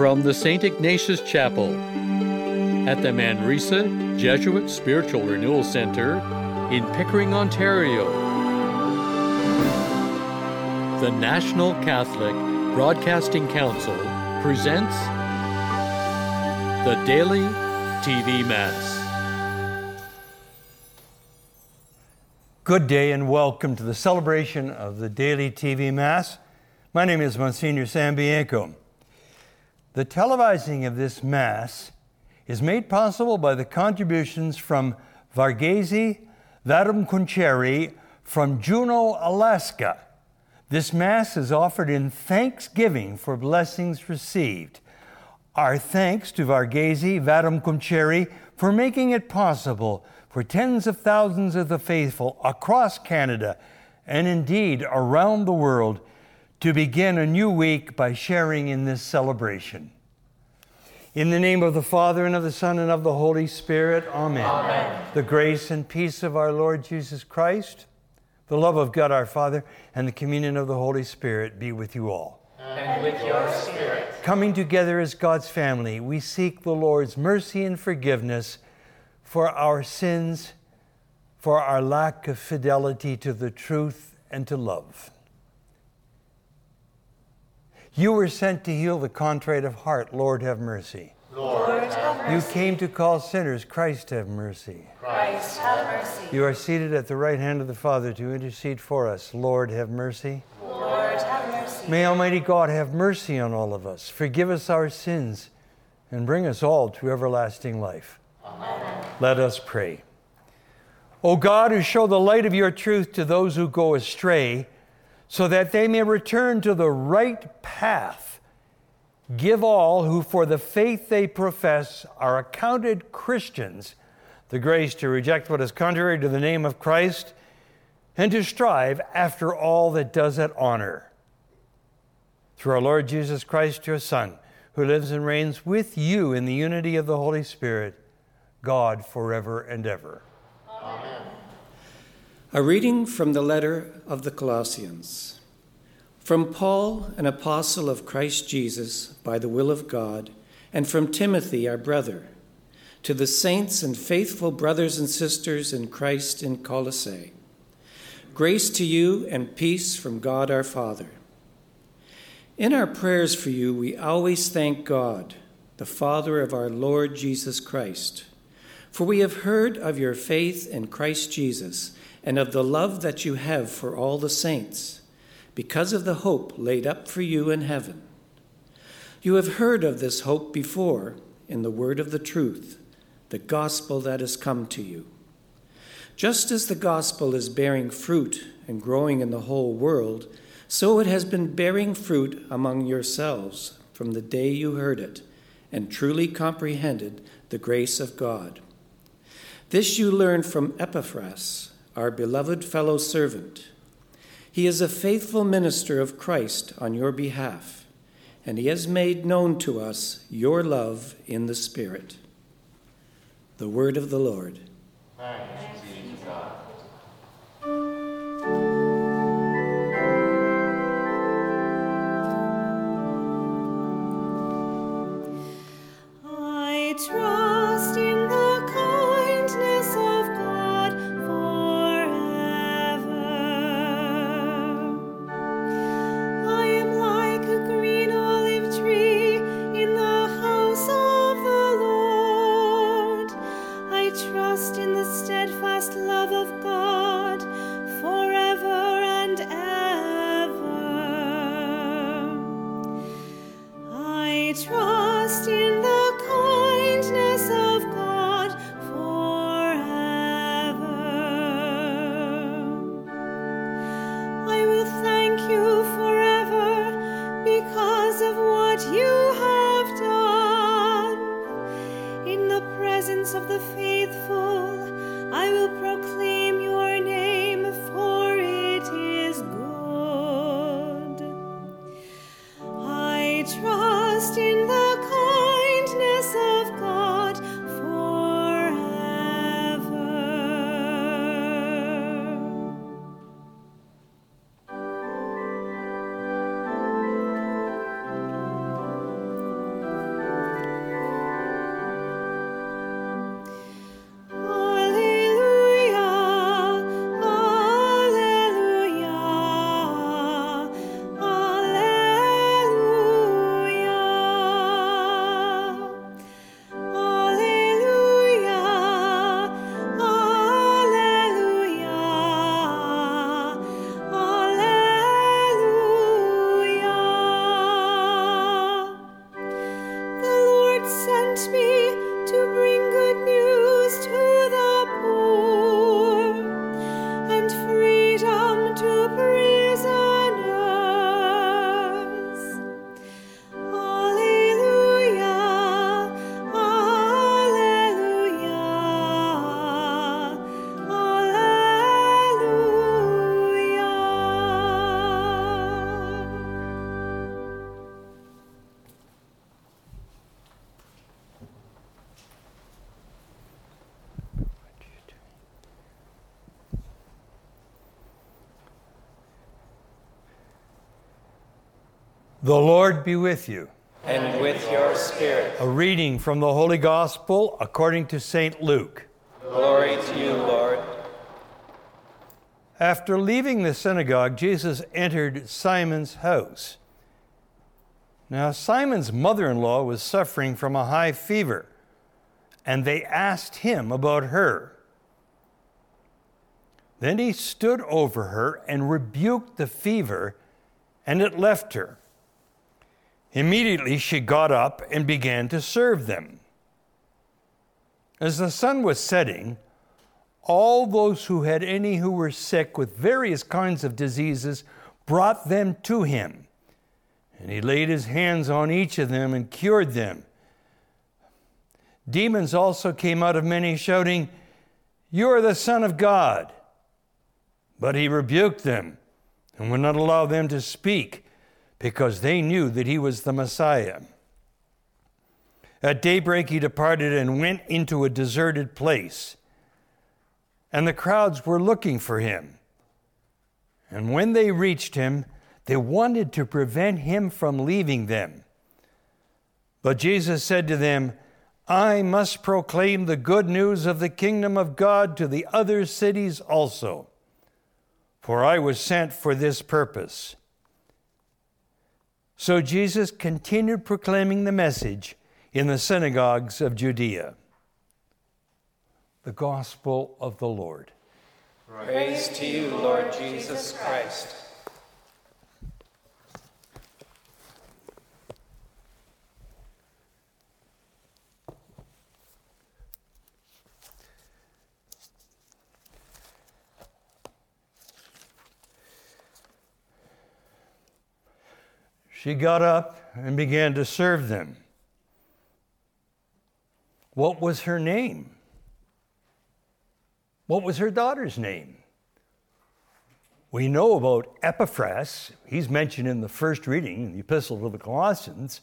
from the St. Ignatius Chapel at the Manresa Jesuit Spiritual Renewal Center in Pickering, Ontario. The National Catholic Broadcasting Council presents the Daily TV Mass. Good day and welcome to the celebration of the Daily TV Mass. My name is Monsignor Sam Bianco. The televising of this Mass is made possible by the contributions from Varghese Kuncheri from Juneau, Alaska. This Mass is offered in thanksgiving for blessings received. Our thanks to Varghese Kuncheri for making it possible for tens of thousands of the faithful across Canada and indeed around the world to begin a new week by sharing in this celebration. In the name of the Father, and of the Son, and of the Holy Spirit, Amen. Amen. The grace and peace of our Lord Jesus Christ, the love of God our Father, and the communion of the Holy Spirit be with you all. And with your spirit. Coming together as God's family, we seek the Lord's mercy and forgiveness for our sins, for our lack of fidelity to the truth and to love. You were sent to heal the contrite of heart. Lord, have mercy. Lord, have mercy. You came to call sinners. Christ, have mercy. Christ, have mercy. You are seated at the right hand of the Father to intercede for us. Lord, have mercy. Lord, have mercy. May Almighty God have mercy on all of us, forgive us our sins, and bring us all to everlasting life. Amen. Let us pray. O God, who show the light of your truth to those who go astray, so that they may return to the right path. Give all who, for the faith they profess, are accounted Christians, the grace to reject what is contrary to the name of Christ and to strive after all that does it honor. Through our Lord Jesus Christ, your Son, who lives and reigns with you in the unity of the Holy Spirit, God forever and ever. Amen. A reading from the letter of the Colossians. From Paul, an apostle of Christ Jesus, by the will of God, and from Timothy, our brother, to the saints and faithful brothers and sisters in Christ in Colossae. Grace to you and peace from God our Father. In our prayers for you, we always thank God, the Father of our Lord Jesus Christ, for we have heard of your faith in Christ Jesus and of the love that you have for all the saints, because of the hope laid up for you in heaven. You have heard of this hope before in the word of the truth, the gospel that has come to you. Just as the gospel is bearing fruit and growing in the whole world, so it has been bearing fruit among yourselves from the day you heard it and truly comprehended the grace of God. This you learned from Epaphras our beloved fellow servant. He is a faithful minister of Christ on your behalf, and he has made known to us your love in the Spirit. The word of the Lord. Thanks The Lord be with you. And with your spirit. A reading from the Holy Gospel according to St. Luke. Glory to you, Lord. After leaving the synagogue, Jesus entered Simon's house. Now, Simon's mother in law was suffering from a high fever, and they asked him about her. Then he stood over her and rebuked the fever, and it left her. Immediately she got up and began to serve them. As the sun was setting, all those who had any who were sick with various kinds of diseases brought them to him. And he laid his hands on each of them and cured them. Demons also came out of many, shouting, You are the Son of God. But he rebuked them and would not allow them to speak because they knew that he was the Messiah. At daybreak, he departed and went into a deserted place. And the crowds were looking for him. And when they reached him, they wanted to prevent him from leaving them. But Jesus said to them, I must proclaim the good news of the kingdom of God to the other cities also, for I was sent for this purpose. So Jesus continued proclaiming the message in the synagogues of Judea. The Gospel of the Lord. Praise to you, Lord Jesus Christ. She got up and began to serve them. What was her name? What was her daughter's name? We know about Epaphras. He's mentioned in the first reading in the Epistle to the Colossians.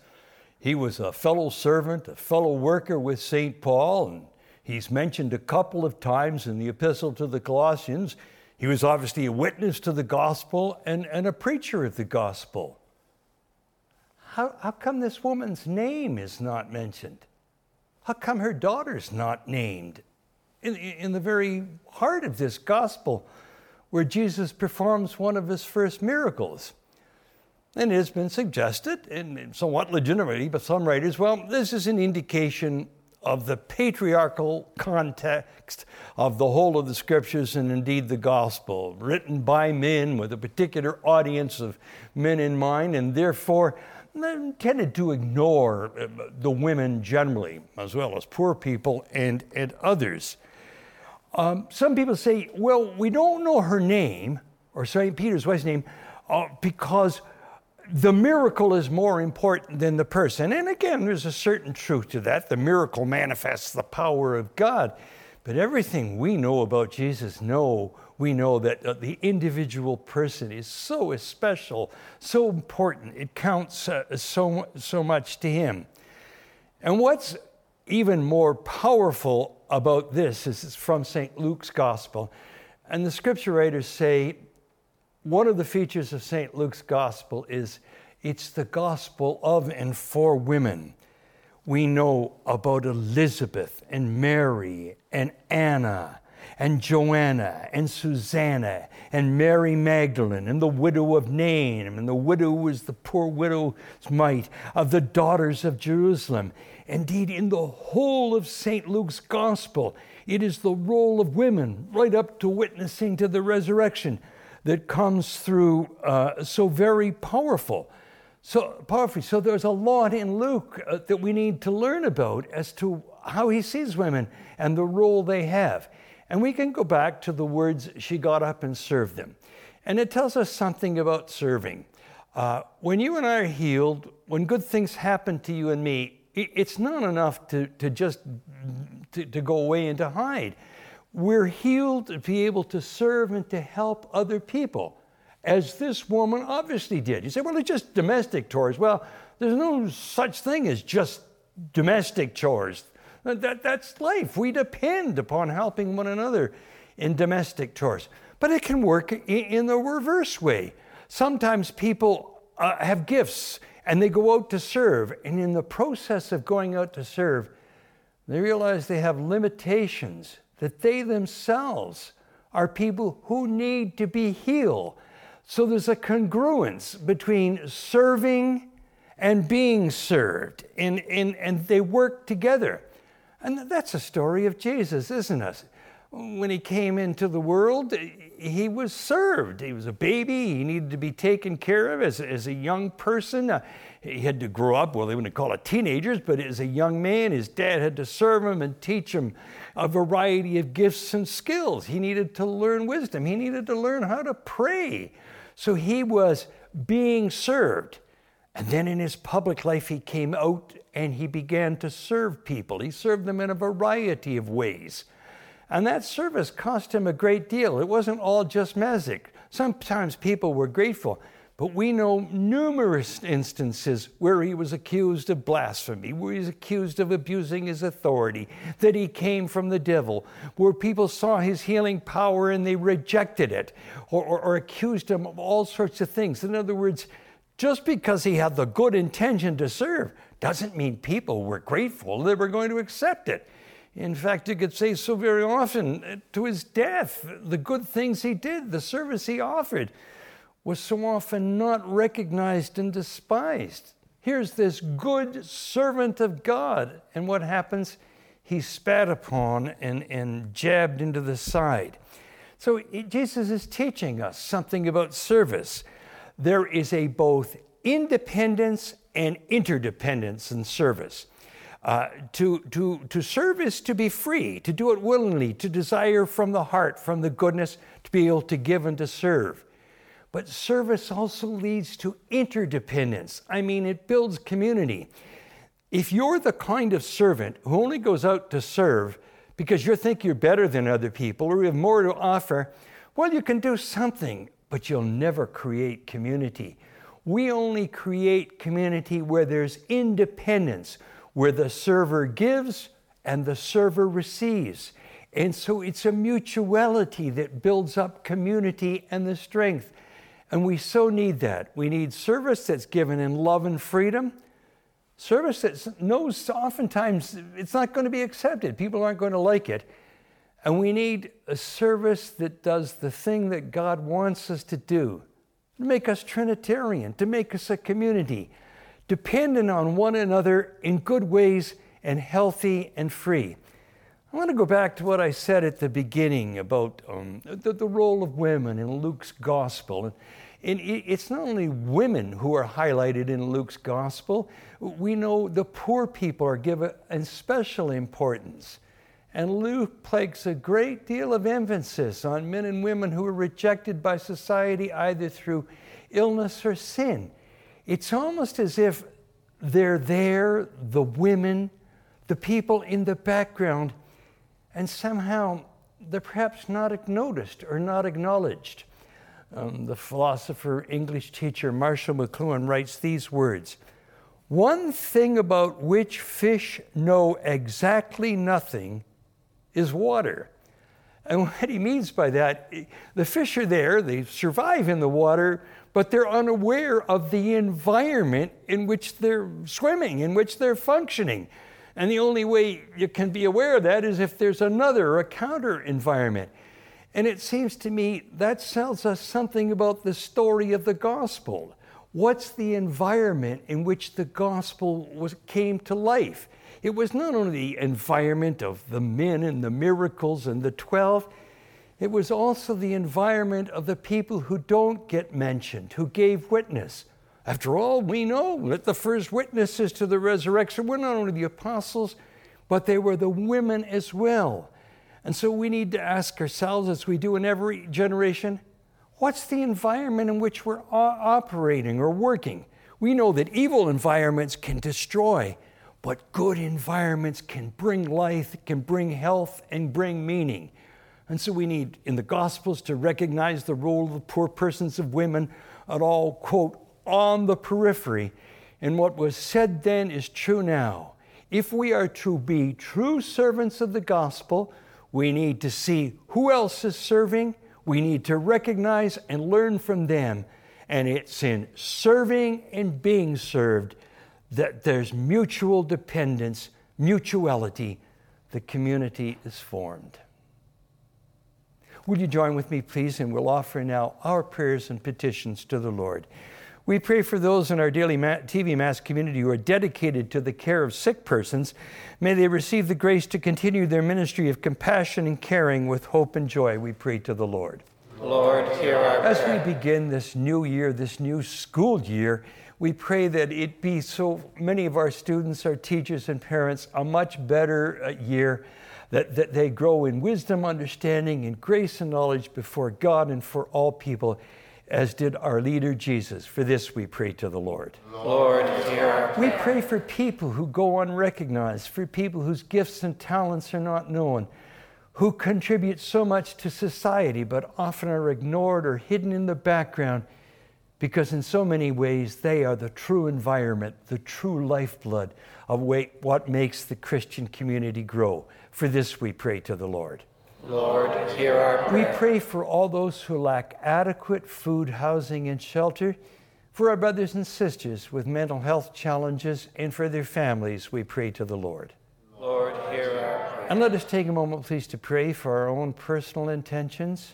He was a fellow servant, a fellow worker with St. Paul, and he's mentioned a couple of times in the Epistle to the Colossians. He was obviously a witness to the gospel and, and a preacher of the gospel. How, how come this woman's name is not mentioned? How come her daughter's not named? In, in the very heart of this gospel, where Jesus performs one of his first miracles. And it has been suggested, and somewhat legitimately, by some writers, well, this is an indication of the patriarchal context of the whole of the scriptures and indeed the gospel, written by men with a particular audience of men in mind, and therefore tended to ignore uh, the women generally, as well as poor people and, and others. Um, some people say, well, we don't know her name, or St. Peter's wife's name, uh, because the miracle is more important than the person. And again, there's a certain truth to that. The miracle manifests the power of God. But everything we know about Jesus know we know that uh, the individual person is so special, so important. It counts uh, so, so much to him. And what's even more powerful about this is from St. Luke's gospel. And the scripture writers say one of the features of St. Luke's gospel is it's the gospel of and for women. We know about Elizabeth and Mary and Anna and Joanna and Susanna and Mary Magdalene and the widow of Nain. And the widow was the poor widow's mite of the daughters of Jerusalem. Indeed, in the whole of St. Luke's gospel, it is the role of women, right up to witnessing to the resurrection, that comes through uh, so very powerful. So powerfully. So there's a lot in Luke uh, that we need to learn about as to how he sees women and the role they have. And we can go back to the words, she got up and served them. And it tells us something about serving. Uh, when you and I are healed, when good things happen to you and me, it's not enough to, to just to, to go away and to hide. We're healed to be able to serve and to help other people, as this woman obviously did. You say, well, it's just domestic chores. Well, there's no such thing as just domestic chores. That, that's life. We depend upon helping one another in domestic chores. But it can work in, the reverse way. Sometimes people uh, have gifts and they go out to serve. And in the process of going out to serve, they realize they have limitations, that they themselves are people who need to be healed. So there's a congruence between serving and being served, and, and, and they work together. And that's a story of Jesus, isn't it? When he came into the world, he was served. He was a baby. He needed to be taken care of as, as a young person. Uh, he had to grow up, well, they wouldn't call it teenagers, but as a young man, his dad had to serve him and teach him a variety of gifts and skills. He needed to learn wisdom. He needed to learn how to pray. So he was being served. And then in his public life, he came out and he began to serve people. He served them in a variety of ways. And that service cost him a great deal. It wasn't all just magic. Sometimes people were grateful, but we know numerous instances where he was accused of blasphemy, where he was accused of abusing his authority, that he came from the devil, where people saw his healing power and they rejected it, or, or, or accused him of all sorts of things. In other words, just because he had the good intention to serve doesn't mean people were grateful, they were going to accept it. In fact, you could say so very often uh, to his death, the good things he did, the service he offered, was so often not recognized and despised. Here's this good servant of God, and what happens? He's spat upon and, and jabbed into the side. So Jesus is teaching us something about service. There is a both independence and interdependence in service. Uh, to, to, to serve is to be free, to do it willingly, to desire from the heart, from the goodness, to be able to give and to serve. But service also leads to interdependence. I mean, it builds community. If you're the kind of servant who only goes out to serve because you think you're better than other people or you have more to offer, well, you can do something, but you'll never create community. We only create community where there's independence, where the server gives and the server receives. And so it's a mutuality that builds up community and the strength. And we so need that. We need service that's given in love and freedom. Service that knows oftentimes it's not going to be accepted. People aren't going to like it. And we need a service that does the thing that God wants us to do to make us Trinitarian, to make us a community dependent on one another in good ways and healthy and free. I want to go back to what I said at the beginning about um, the, the, role of women in Luke's gospel. And, and it's not only women who are highlighted in Luke's gospel, we know the poor people are given special importance. And Luke places a great deal of emphasis on men and women who are rejected by society either through illness or sin. It's almost as if they're there, the women, the people in the background, and somehow they're perhaps not noticed or not acknowledged. Um, the philosopher, English teacher Marshall McLuhan writes these words One thing about which fish know exactly nothing is water. And what he means by that, the fish are there, they survive in the water, but they're unaware of the environment in which they're swimming, in which they're functioning. And the only way you can be aware of that is if there's another, a counter environment. And it seems to me that tells us something about the story of the gospel. What's the environment in which the gospel was, came to life? It was not only the environment of the men and the miracles and the 12, it was also the environment of the people who don't get mentioned, who gave witness. After all, we know that the first witnesses to the resurrection were not only the apostles, but they were the women as well. And so we need to ask ourselves, as we do in every generation, what's the environment in which we're operating or working? We know that evil environments can destroy, but good environments can bring life, can bring health, and bring meaning. And so we need in the Gospels to recognize the role of the poor persons of women at all, quote, on the periphery. And what was said then is true now. If we are to be true servants of the gospel, we need to see who else is serving. We need to recognize and learn from them. And it's in serving and being served that there's mutual dependence, mutuality, the community is formed. Will you join with me, please? And we'll offer now our prayers and petitions to the Lord. We pray for those in our daily TV Mass community who are dedicated to the care of sick persons. May they receive the grace to continue their ministry of compassion and caring with hope and joy. We pray to the Lord. Lord, hear our As we begin this new year, this new school year, we pray that it be so many of our students, our teachers, and parents a much better uh, year, that, that they grow in wisdom, understanding, and grace and knowledge before God and for all people, as did our leader Jesus. For this we pray to the Lord. Lord, hear our We pray for people who go unrecognized, for people whose gifts and talents are not known, who contribute so much to society but often are ignored or hidden in the background because, in so many ways, they are the true environment, the true lifeblood of what makes the Christian community grow. For this we pray to the Lord. Lord, hear our prayer. We pray for all those who lack adequate food, housing, and shelter, for our brothers and sisters with mental health challenges, and for their families. We pray to the Lord. Lord, hear our prayer. And let us take a moment, please, to pray for our own personal intentions,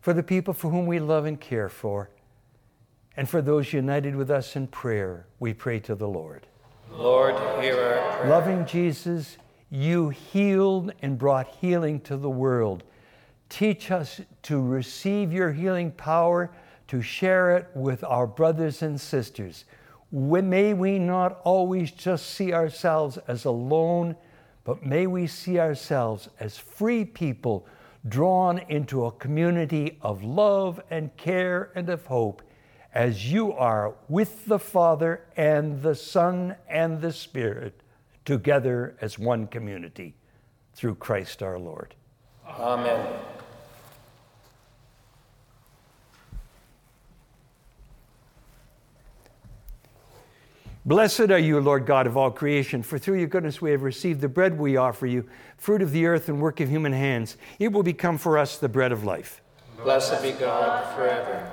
for the people for whom we love and care for, and for those united with us in prayer. We pray to the Lord. Lord, hear our prayer. Loving Jesus, you healed and brought healing to the world. Teach us to receive your healing power, to share it with our brothers and sisters. May we not always just see ourselves as alone, but may we see ourselves as free people drawn into a community of love and care and of hope as you are with the Father and the Son and the Spirit, together as one community, through Christ our Lord. Amen. Blessed are you, Lord God of all creation, for through your goodness we have received the bread we offer you, fruit of the earth and work of human hands. It will become for us the bread of life. Blessed be God forever.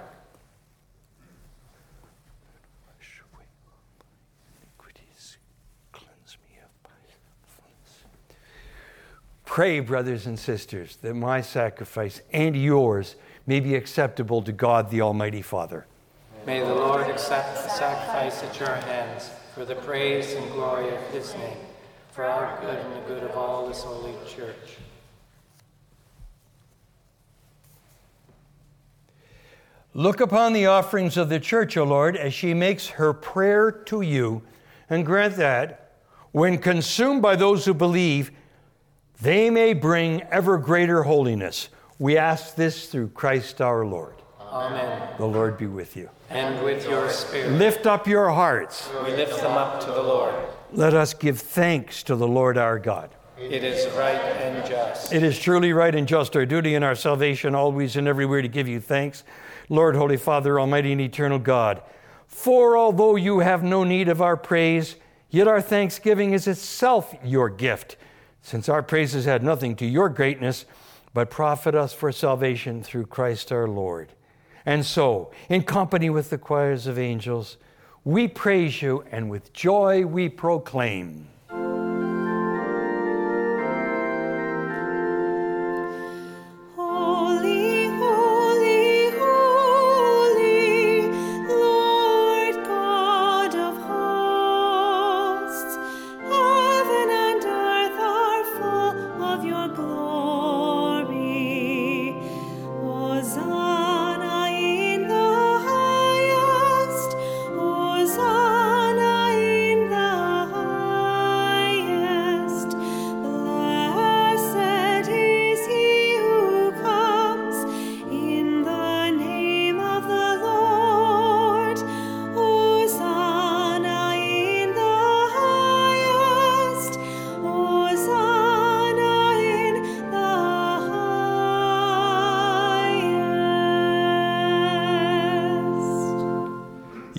Pray, brothers and sisters, that my sacrifice and yours may be acceptable to God the Almighty Father. May the Lord accept the sacrifice at your hands for the praise and glory of his name, for our good and the good of all this holy church. Look upon the offerings of the church, O Lord, as she makes her prayer to you, and grant that, when consumed by those who believe, they may bring ever greater holiness. We ask this through Christ our Lord. Amen. The Lord be with you. And with your spirit, Lift up your hearts. we lift them up to the Lord. Let us give thanks to the Lord our God. It is right and just. It is truly right and just our duty and our salvation always and everywhere to give you thanks, Lord, Holy Father, Almighty and eternal God. For although you have no need of our praise, yet our thanksgiving is itself your gift, since our praises had nothing to your greatness, but profit us for salvation through Christ our Lord. And so, in company with the choirs of angels, we praise you and with joy we proclaim.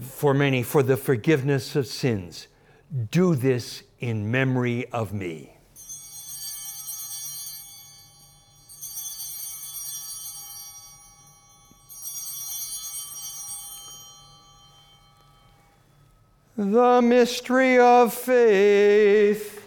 for many, for the forgiveness of sins. Do this in memory of me. The mystery of faith.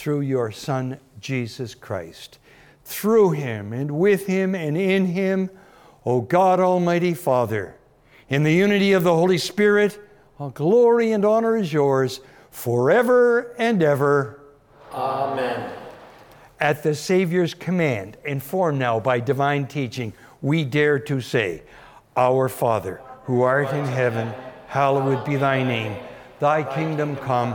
through your Son, Jesus Christ. Through him and with him and in him, O God Almighty Father, in the unity of the Holy Spirit, all glory and honor is yours forever and ever. Amen. At the Savior's command, informed now by divine teaching, we dare to say, Our Father, who art in heaven, hallowed be thy name. Thy kingdom come,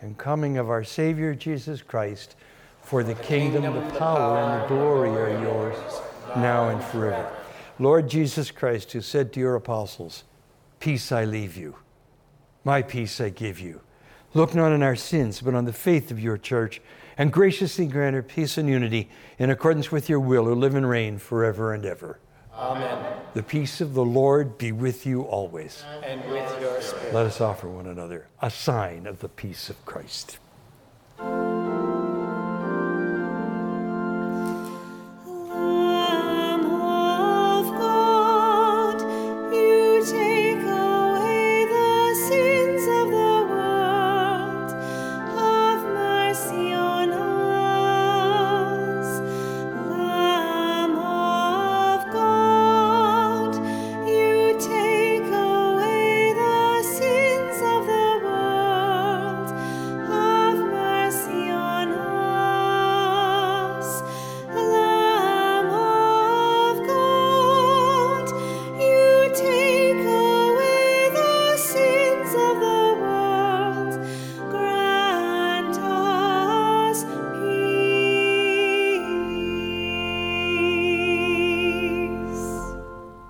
and coming of our Savior Jesus Christ. For the kingdom, the power, and the glory are yours, now and forever. Lord Jesus Christ, who said to your apostles, Peace I leave you, my peace I give you. Look not on our sins, but on the faith of your church, and graciously grant her peace and unity in accordance with your will, who live and reign forever and ever. Amen. The peace of the Lord be with you always. And with your spirit. Let us offer one another a sign of the peace of Christ.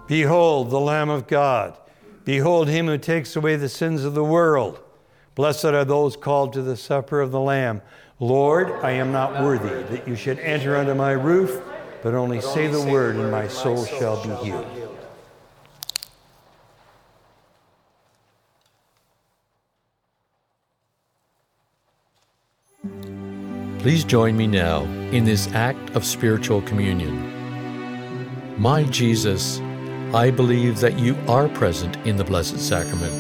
Behold the Lamb of God. Behold him who takes away the sins of the world. Blessed are those called to the supper of the Lamb. Lord, I am not worthy that you should enter under my roof, but only say the word, and my soul shall be healed. Please join me now in this act of spiritual communion. My Jesus, I believe that you are present in the Blessed Sacrament.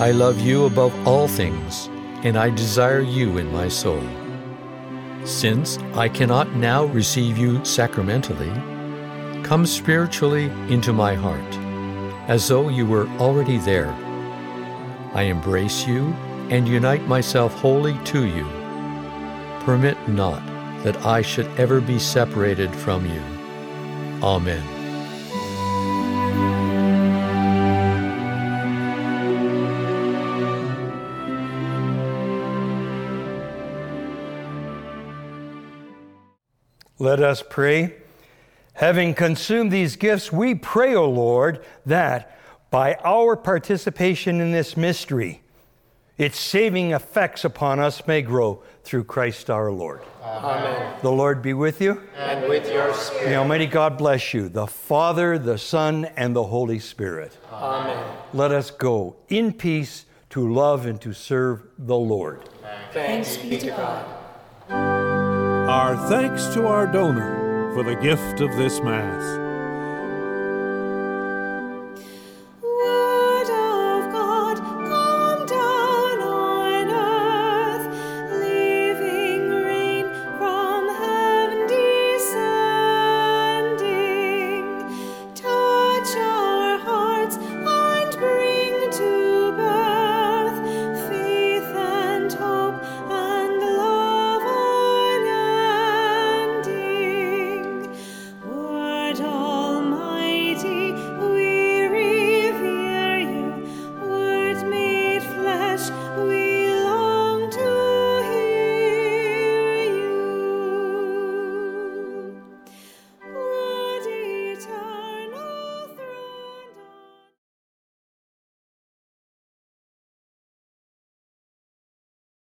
I love you above all things, and I desire you in my soul. Since I cannot now receive you sacramentally, come spiritually into my heart, as though you were already there. I embrace you and unite myself wholly to you. Permit not that I should ever be separated from you. Amen. Let us pray. Having consumed these gifts, we pray, O Lord, that by our participation in this mystery, its saving effects upon us may grow through Christ our Lord. Amen. The Lord be with you. And with your spirit. May Almighty God bless you, the Father, the Son, and the Holy Spirit. Amen. Let us go in peace to love and to serve the Lord. Thanks be to God. Our thanks to our donor for the gift of this Mass.